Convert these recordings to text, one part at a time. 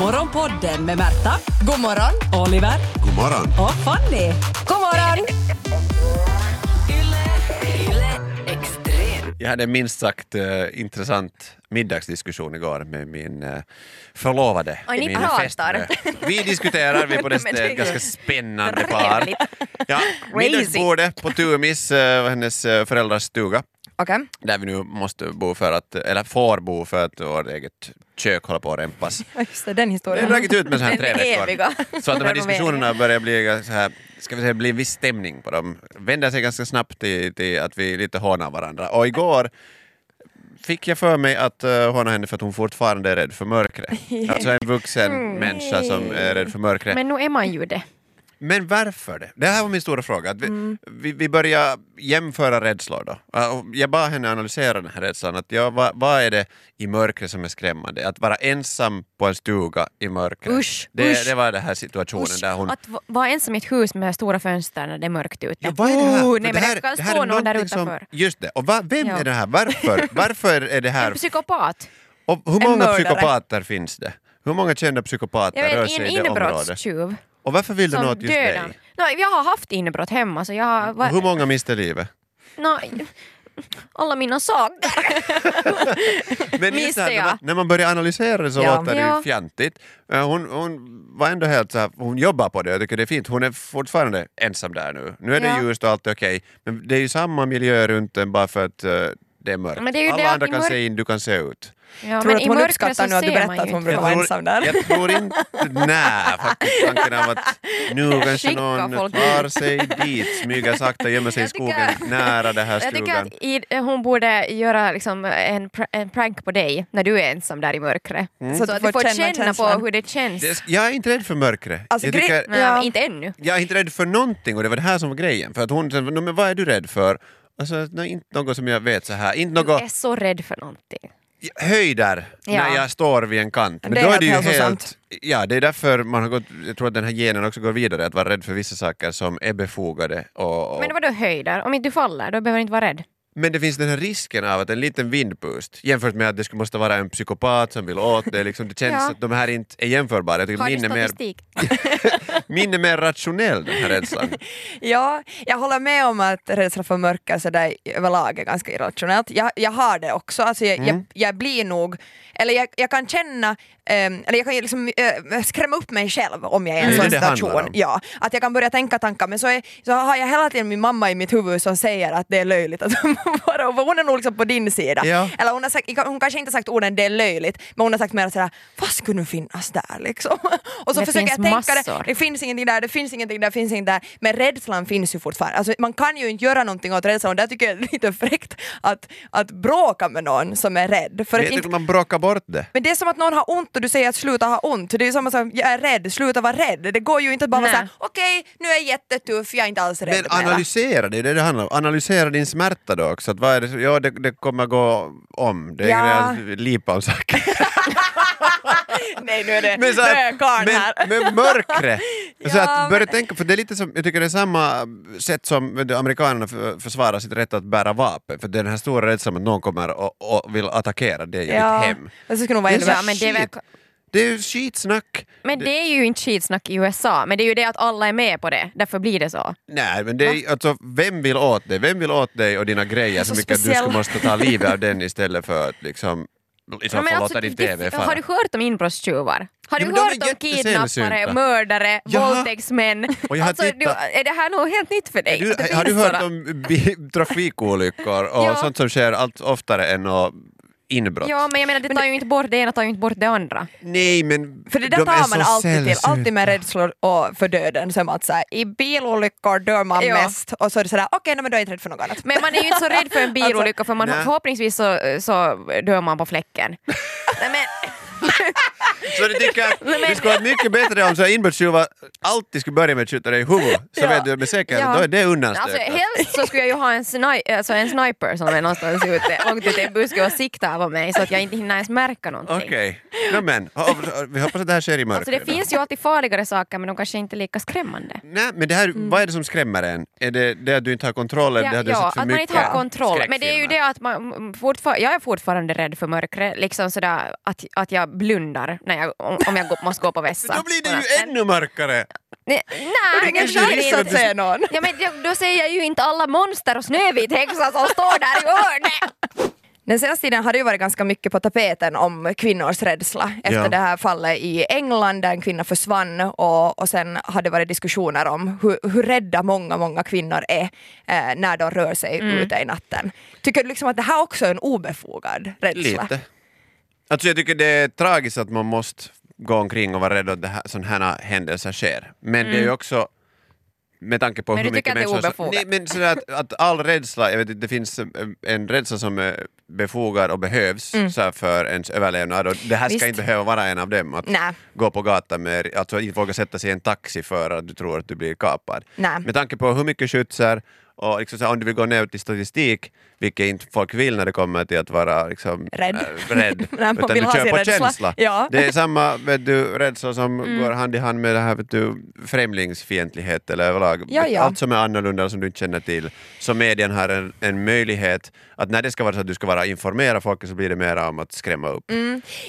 Morgonpodden med Märta, God morgon! Oliver God morgon. och Fanny. God morgon! Jag hade en minst sagt eh, intressant middagsdiskussion igår med min uh, förlovade. Oj, ni min pratar. fästmö. Vi diskuterar, vi är på det är ganska spännande par. Ja, middagsbordet på Tumis, uh, hennes uh, föräldrars stuga. Okej. Där vi nu måste bo för att, eller får bo för att vårt eget kök håller på att rempas. Just det, den Det har historien. dragit ut med så här tre veckor. Så att de här diskussionerna börjar bli så här, ska vi säga, bli en viss stämning på dem. Vänder sig ganska snabbt till, till att vi lite hånar varandra. Och igår fick jag för mig att uh, håna henne för att hon fortfarande är rädd för mörkret. Alltså en vuxen människa som är rädd för mörkret. Men, Men nu är man ju det. Varför det? Det här var min stora fråga. Att vi, vi, vi börjar jämföra rädslor då. Jag bad henne analysera den här rädslan. Att, ja, vad, vad är det i mörkret som är skrämmande? Att vara ensam på en stuga i mörkret. Usch, det, usch. det var den här situationen Usch, där hon... Att vara ensam i ett hus med stora fönster när det är mörkt ute. Ja, vad är det här? Oh, nej, men det kan det här stå är någon där någonting som- utanför. Just det, och va, vem Ja. är det här? Varför? Varför är det här? En psykopat. Och hur En många psykopater finns det? Hur många kända psykopater rör sig en i det området? inbrottstjuv. Och varför vill du Som något just dödar. dig? No, jag har haft inbrott hemma så jag har... Hur många miste livet? no, alla mina saker. Men just här, när, man, när man börjar analysera det så Ja. låter det ju fjantigt. Eh, Hon, hon var ändå helt så här, hon jobbar på det, jag tycker det är fint. Hon är fortfarande ensam där nu. Nu är det Ja. ljust och allt är okej, men det är ju samma miljö runt en bara för att eh, det är mörkt. Men det är ju Alla andra kan mörk- se in, du kan se ut. Ja, Tror men att hon uppskattar nu att du berättar att hon vill vara ensam där? Jag tror inte, nej faktiskt tanken av att nu kanske någon tar sig dit, smyger sakta, gömmer sig i skogen nära den här Jag tycker stugan. att hon borde göra liksom en, pr- en prank på dig när du är ensam där i mörkret. Mm. Så att du får känna, på känslan. hur det känns. Det, jag är inte rädd för mörkret. Alltså, jag, tycker, Ja. Inte ännu. jag är inte rädd för någonting och det var det här som var grejen. För att hon sa, "Nå, men vad är du rädd för? Alltså, nej, inte något som jag vet så här. Inte Du något är så rädd för någonting. höjder Ja. när jag står vid en kant. Men Det då är det ju helt... Ja, det är därför man har gått, jag tror att den här genen också går vidare, att vara rädd för vissa saker som är befogade. Och, och, Men vad då höjder? Om inte du faller, då behöver du inte vara rädd. Men det finns den här risken av att en liten vindpust jämfört med att det skulle måste vara en psykopat som vill åt det, liksom, det känns Ja. att de här inte är jämförbara. Jag tycker Har du är, mer, statistik? min är mer rationell den här rädslan. Ja, jag håller med om att rädsla för mörker så där överlag är ganska irrationellt. Jag, jag har det också, alltså jag, Mm. jag, jag blir nog, eller jag, jag kan känna, ehm, eller jag kan liksom eh, skrämma upp mig själv om jag är i en är sån situation. Ja, att jag kan börja tänka tankar men så, är, så har jag hela tiden min mamma i mitt huvud som säger att det är löjligt. Att vara, för hon är nog liksom på din sida. Ja. Eller hon, har sagt, hon kanske inte har sagt orden det är löjligt men hon har sagt mer sådär, vad skulle nu finnas där liksom? Och så Det försöker finns jag tänka det, massor. det finns ingenting där, det finns ingenting där, det finns ingenting där. Men rädslan finns ju fortfarande. Alltså, man kan ju inte göra någonting åt rädslan och där tycker jag det är lite fräckt att, att bråka med någon som är rädd. För att inte, man bråkar bort det. men det är som att någon har ont och du säger att sluta ha ont. Det är som att säga, jag är rädd, sluta vara rädd. Det går ju inte att bara vara såhär, okej nu är jag jättetuff, jag är inte alls rädd Men mera." analysera, det är det det handlar om. Analysera din smärta då också. Att vad är det, ja, det, det kommer gå om. Det är Ja. ja. lipa om saker. Nej nu är det, Men, så att- men, men mörkret! så Ja, att börja men- tänka, för det är lite som, jag tycker det är samma sätt som du, amerikanerna för, försvarar sitt rätt att bära vapen. För det är den här stora rädslan att någon kommer och, och vill attackera dig i Ja, ditt hem. det skulle nog vara Det är så men det är väl-. Det är ju skitsnack. Men det är ju inte skitsnack i USA, men det är ju det att alla är med på det, därför blir det så. Nej, men det är, alltså, vem vill åt dig? Vem vill åt dig och dina grejer Så så mycket att du skulle måste ta livet av den istället för att liksom så Men alltså, din TV har du fara. hört om inbrottstjuvar? Har Ja, du hört om kidnappare, mördare, Ja. våldtäktsmän? Och jag har alltså, du, tittat- är det här något helt nytt för dig? Du, Att har du hört sådana? om trafikolyckor och Ja. sånt som sker allt oftare än något inbrott? Ja, men jag menar det tar ju inte bort det ena, tar ju inte bort det andra. Nej, men För det där de tar man alltid till, sällsynta. alltid med rädslor och för döden. Som att så här, i bilolyckor dör man Ja. mest och så är det sådär, okej nej, men då är inte rädd för något annat. Men man är ju inte så rädd för en bilolycka för man, nej. förhoppningsvis så, så dör man på fläcken. Nej, men, Så det tycker att men- det skulle vara mycket bättre om så inbrottstjuvar alltid skulle börja med att skjuta dig i huvudet. Så Ja. vet du med säkerhet Ja. då är det alltså, undanstökat. helst så skulle jag ju ha en, sni- alltså en sniper som är någonstans ute, ute i en buske och sikta på mig så att jag inte hinner ens märka någonting. Okej, no, men vi hoppas att det här sker i mörkret. Alltså det finns ju alltid farligare saker men de kanske inte är lika skrämmande. Nej, men det här, vad är det som skrämmer en? Är det det att du inte har kontroll? eller Ja, det du ja, att man inte har kontroll. Men det är ju det att man fortfar- jag är fortfarande rädd för mörkret, liksom sådär att, att jag blundar när jag jag, om, jag måste gå på vässa. Då blir det ju ännu mörkare! Nej, nej, chans inte. att se någon? Ja, men då- då ser jag ju inte alla monster och Snövit häxa som står där i hörnet. Den senaste tiden har det ju varit ganska mycket på tapeten om kvinnors rädsla efter Ja. det här fallet i England där en kvinna försvann och, och sen har det varit diskussioner om hur, hur rädda många, många kvinnor är eh, när de rör sig ute i natten. Tycker du liksom att det här också är en obefogad rädsla? Lite. Alltså jag tycker det är tragiskt att man måste gå omkring och vara rädd att här, sådana här händelser sker. Men det är ju också med tanke på Men hur mycket människor... som-? Nej, men sådär att, att all rädsla, jag vet, inte, det finns en- en rädsla som är befogad och behövs så här, för ens överlevnad och det här ska Visst. inte behöva vara en av dem. Att Nej. gå på gatan med, alltså inte våga sätta sig i en taxi för att du tror att du blir kapad. Nej. Med tanke på hur mycket skjutsar och liksom så om du vill gå ner till statistik, vilket inte folk vill när det kommer till att vara liksom, Rädd. äh, rädd. Nej, man utan vill du kör på rädsla. känsla. Ja. Det är samma vet du, rädsla som går hand i hand med det här vet du, främlingsfientlighet eller överlag. Ja, ja. Allt som är annorlunda som du inte känner till. Så medien har en, en möjlighet att när det ska vara så att du ska vara informera folket så blir det mer om att skrämma upp.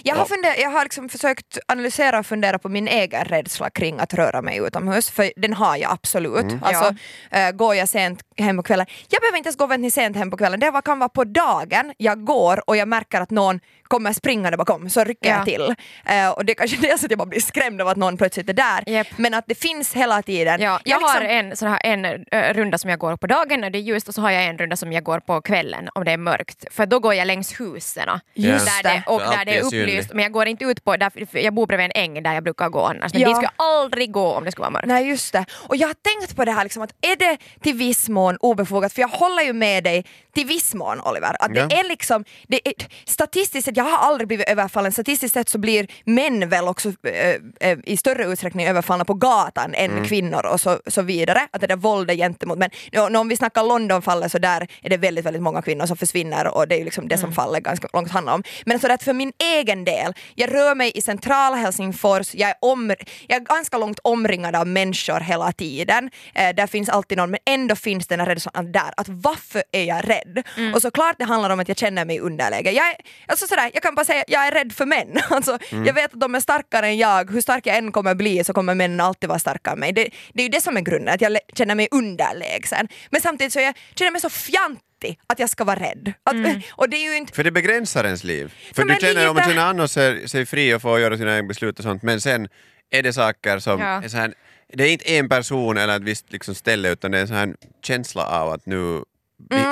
Jag har, Ja. funder, jag har liksom försökt analysera och fundera på min egen rädsla kring att röra mig utomhus, för den har jag absolut. Mm. Alltså, eh, går jag sent hem på kvällen, jag behöver inte ens gå väldigt sent hem på kvällen, det var- kan vara på dagen jag går och jag märker att någon kommer springande bakom, så rycker Ja. jag till. Eh, och det är kanske dels att jag bara blir skrämd av att någon plötsligt är där, Japp. men att det finns hela tiden. Ja, jag liksom- har en, sån här, en eh, runda som jag går på dagen när det är ljust och så har jag en runda som jag går på kvällen om det är mörkt. För då går jag längs husen. Just där det. det, och där det är upplyst. Men jag går inte ut på, där, jag bor bredvid en äng där jag brukar gå annars. Men Ja. dit ska jag aldrig gå om det skulle vara mörkt. Nej just det. Och jag har tänkt på det här liksom, att är det till viss mån obefogat, för jag håller ju med dig till viss mån Oliver, att det Ja. är liksom, det är, statistiskt sett, jag har aldrig blivit överfallen, statistiskt sett så blir män väl också äh, äh, i större utsträckning överfallna på gatan än Mm. kvinnor och så, så vidare, att det där våldet gentemot män. Nu, om vi snackar Londonfallet så där är det väldigt, väldigt många kvinnor som försvinner och det är ju liksom det som fallet ganska långt handlar om. Men så att för min egen del, jag rör mig i centrala Helsingfors, jag är, om, jag är ganska långt omringad av människor hela tiden. Eh, där finns alltid någon, men ändå finns den här rädslan där, att varför är jag rädd? Och såklart det handlar om att jag känner mig i underläge. Jag, är, alltså sådär, jag kan bara säga jag är rädd för män. Alltså, Jag vet att de är starkare än jag, hur stark jag än kommer bli så kommer männen alltid vara starkare än mig. Det, det är ju det som är grunden, att jag känner mig underlägsen. Men samtidigt så jag känner mig så fjantig att jag ska vara rädd. Att, Och det är ju inte För det begränsar ens liv. För Ja, du känner, om man lite- känner an och ser sig fri och får göra sina egna beslut och sånt, men sen är det saker som Ja. är så här, det är inte en person eller ett visst liksom ställe utan det är en sån här känsla av att nu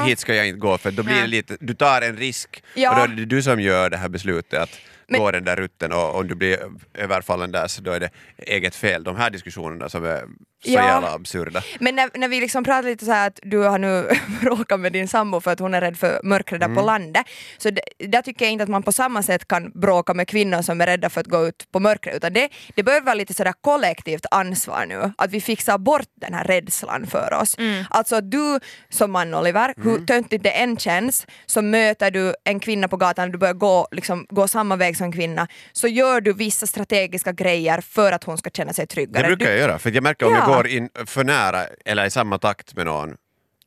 hit ska jag inte gå för då blir det lite, du tar en risk. Ja. och då är det du som gör det här beslutet att Men- gå den där rutten och om du blir överfallen där så då är det eget fel. De här diskussionerna som är så Ja. jävla absurda. Men när, när vi liksom pratar lite så här att du har nu bråkat med din sambo för att hon är rädd för mörkret där på landet, så det, där tycker jag inte att man på samma sätt kan bråka med kvinnor som är rädda för att gå ut på mörkret, utan det, det bör vara lite sådär kollektivt ansvar nu, att vi fixar bort den här rädslan för oss. Alltså att du som man Oliver, hur töntigt det än känns, så möter du en kvinna på gatan, du börjar gå, liksom, gå samma väg som kvinna, så gör du vissa strategiska grejer för att hon ska känna sig tryggare. Det brukar jag göra, för jag märker om jag Ja. går in för nära eller i samma takt med någon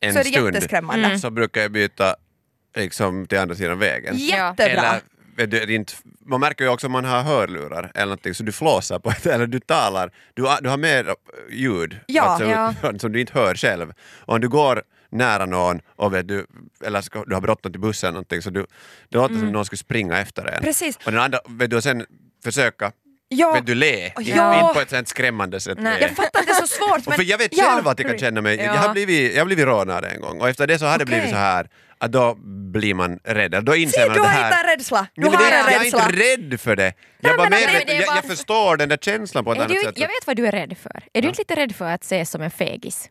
en Så är det stund jätteskrämmande. så brukar jag byta liksom, till andra sidan vägen. Jättebra! Eller, vet du, inte, man märker ju också om man har hörlurar eller någonting så du flåsar på ett, eller du talar, du har, du har mer ljud Ja, alltså, ja. som du inte hör själv. Och om du går nära någon och vet du, eller ska, du har bråttom till bussen eller någonting så du, det låter som någon skulle springa efter en. Mm. Precis. Och den andra, vet du, och sen försöka Ja. vet du, le, Ja. inte på ett sånt skrämmande sätt. Nej. Jag fattar att det är så svårt Och men... för jag vet Ja. själv att jag kan känna mig, jag Ja. har blivit, jag har blivit rånad en gång och efter det så har det blivit så här att då blir man rädd. Då inser Se, man du det har här... hittat en rädsla! Du men har det, en jag är rädsla! inte rädd för det. Jag, bara men mer, det- är jag, jag förstår den där känslan på ett Är annat du, sätt. jag vet vad du är rädd för. Är du inte lite rädd för att ses som en fegis?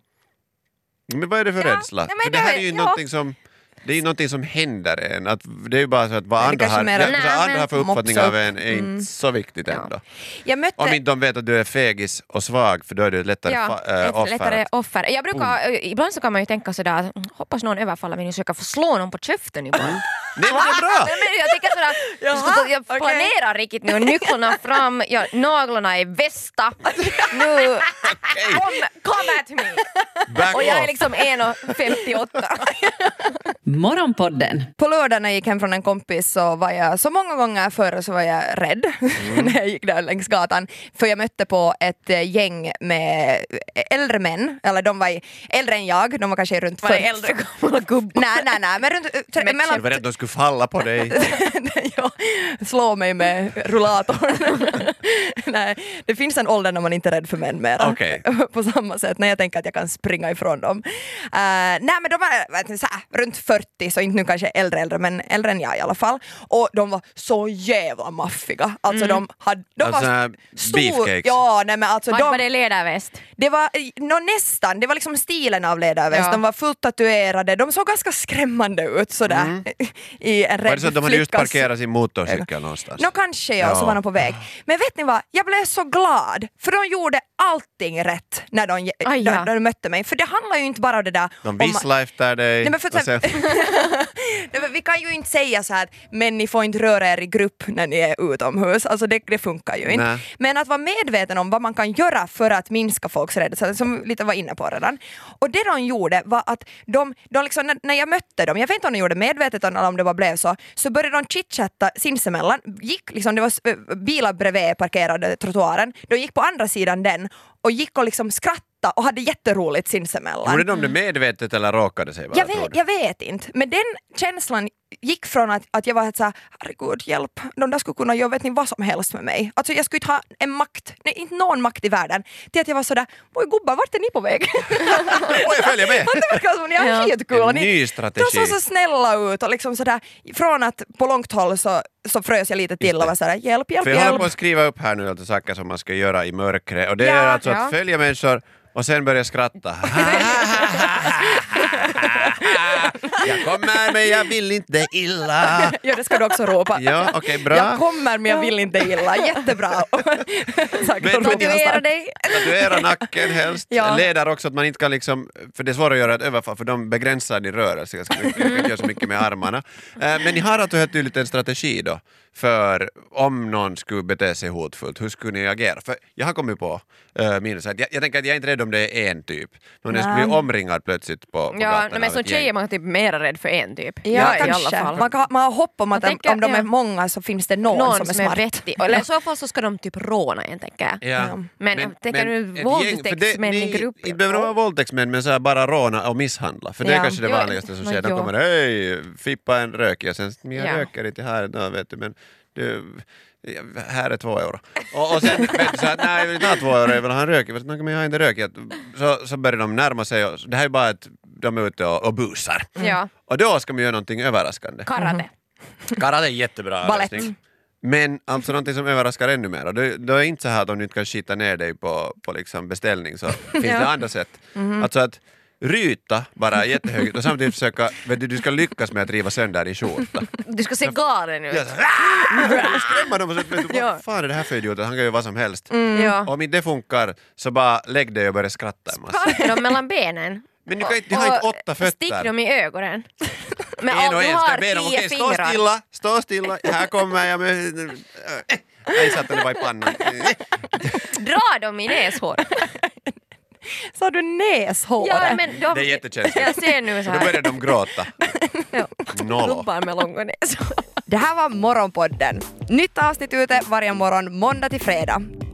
Men vad är det för Ja, rädsla? nej, för det här är ju ja. som det är ju någonting som händer en. Att det är ju bara så att vad andra har, mer- ja, Nej, andra har för uppfattning av en är inte så viktigt Ja. ändå. Jag mötte... Om inte de vet att du är fegis och svag för då är du ett lättare Ja, äh, ett offer. lättare offer. Jag brukar, eh, Ibland så kan man ju tänka sådär, att, "Mm, hoppas någon överfaller mig jag kan få slå någon på käften ibland. Det är bra! Nej, men jag tänker sådär, Jaha, jag okej. planerar riktigt nu, nycklarna fram, jag, naglarna är västa. Nu, kom, come at me! Back Och jag är liksom 1,58. Morgonpodden. På lördag när jag gick hem från en kompis så var jag, så många gånger förr så var jag rädd när jag gick där längs gatan. För jag mötte på ett eh, gäng med äldre män, eller de var i- äldre än jag, de var kanske runt Var det 40. äldre gamla gubbar? Nej, nej, nej, men runt, tre, Jag mellan, skulle falla på dig. ja, slå mig med rullatorn. nej, det finns en ålder när man inte är rädd för män mer. Okej. På samma sätt, när jag tänker att jag kan springa ifrån dem. Uh, nej men de var vet ni, så här, runt 40, så inte nu kanske äldre äldre, men äldre än jag i alla fall. Och de var så jävla maffiga. Alltså de hade... De Alltså, var här beefcakes. Ja, nej men alltså Var, de... var det ledarväst? Det var no, nästan, det var liksom stilen av ledarväst. Ja. De var fullt tatuerade, de såg ganska skrämmande ut sådär i en Mm. Var rädd det så att de hade just parkerat sin motorcykel någonstans? Nå kanske ja, så var de på väg. Men vet ni vad, jag blev så glad för de gjorde allting rätt när de, Aj, när, ja. när de mötte mig. För det handlar ju inte bara om det där De efter dig. Nej, men för sen, Nej, men vi kan ju inte säga så här att men ni får inte röra er i grupp när ni är utomhus, alltså det, det funkar ju inte. Nej. Men att vara medveten om vad man kan göra för att minska folks rädsla, som lite var inne på redan. Och det de gjorde var att de, de liksom, när, när jag mötte dem, jag vet inte om de gjorde det medvetet eller om det bara blev så, så började de chitchatta sinsemellan, gick liksom, det var äh, bilar bredvid parkerade trottoaren, de gick på andra sidan den och gick och liksom skrattade och hade jätteroligt sinsemellan. Gjorde de det medvetet eller råkade sig bara? Jag vet, jag vet inte, men den känslan gick från att, att jag var såhär, herregud hjälp, de där skulle kunna göra vet ni, vad som helst med mig. Alltså jag skulle inte ha en makt, nej inte någon makt i världen, till att jag var sådär, oj gubbar vart är ni på väg? Oj, jag följer med! Det verkar som ni är Ja. skitkul. En ny De strategi. såg så snälla ut och liksom sådär, från att på långt håll så, så frös jag lite till och var sådär, hjälp, hjälp, För jag håller på hjälp. att skriva upp här nu alltså saker som man ska göra i mörkret och det Ja, är alltså ja. att följa människor och sen börja skratta. jag kommer men jag vill inte illa. Ja, det ska du också ropa. Ja, okej, bra. Jag kommer men jag vill inte illa, jättebra. Men- Tatuera dig. Tatuera nacken helst. Ja. Leder också att man inte kan liksom, för det är svårt att göra ett överfall för de begränsar din rörelse ganska mycket. Du kan inte göra så mycket med armarna. Eh, Men ni har alltså helt tydligt en strategi då för om någon skulle bete sig hotfullt, hur skulle ni agera? För jag har kommit på min, så att jag, jag tänker att jag är inte rädd om det är en typ. Men om jag skulle bli omringad plötsligt på, på Ja, gatan men som tjej är man typ mera rädd för en typ. Ja, i alla kanske. fall. Man, kan, man har hopp om att tänker- om de är ja. många så finns det någon, Någon som är smart. vettig. Eller i så fall så ska de typ råna en tänker jag. Ja. Men jag tänker nu ett gäng- våldtäktsmän i det- grupp. Inte behöver vara våldtäktsmän men så här bara råna och misshandla. För det är Ja. kanske det vanligaste som men sker. De kommer hej, fippa en rök. Jag sen, men jag Ja. röker inte här, no, vet du, men du, ja, här är två euro. Och, och sen vet du så här, nej jag vill inte ha två euro, jag vill ha en rök. Jag vet, "Nej, men jag har inte rök. Så, så börjar de närma sig och det här är bara att de är ute och, och busar. Ja, Och då ska man göra någonting överraskande. karate. Karate är jättebra Ballett. lösning. Men alltså någonting som överraskar ännu mer, det, då är det inte så här att om du inte kan skita ner dig på, på liksom beställning så finns det andra sätt. Alltså att ryta bara jättehögt och samtidigt försöka, vet du, du ska lyckas med att riva sönder din skjorta. Du ska se galen ut. Ja, så, "Ah!" skrämma dem och så, vet du, Ja. vad fan är det här för idiot? Han kan göra vad som helst. Ja. Och om inte det funkar så bara lägg dig och börja skratta en massa. Dem mellan benen. Men du, kan inte, du har inte åtta fötter. Stick dem i ögonen. Men En allt, och en ska jag be dem, okej stå fingrar. stilla, stå stilla, här kommer jag med... Nej, satte det bara i pannan. Dra dem i näshår. Sa du näshåret? Ja, men de, Det är jättekänsligt. Jag ser nu så Då här. börjar de gråta. Nollo. Gubbar med långa näshår. Det här var Morgonpodden. Nytt avsnitt ute varje morgon måndag till fredag.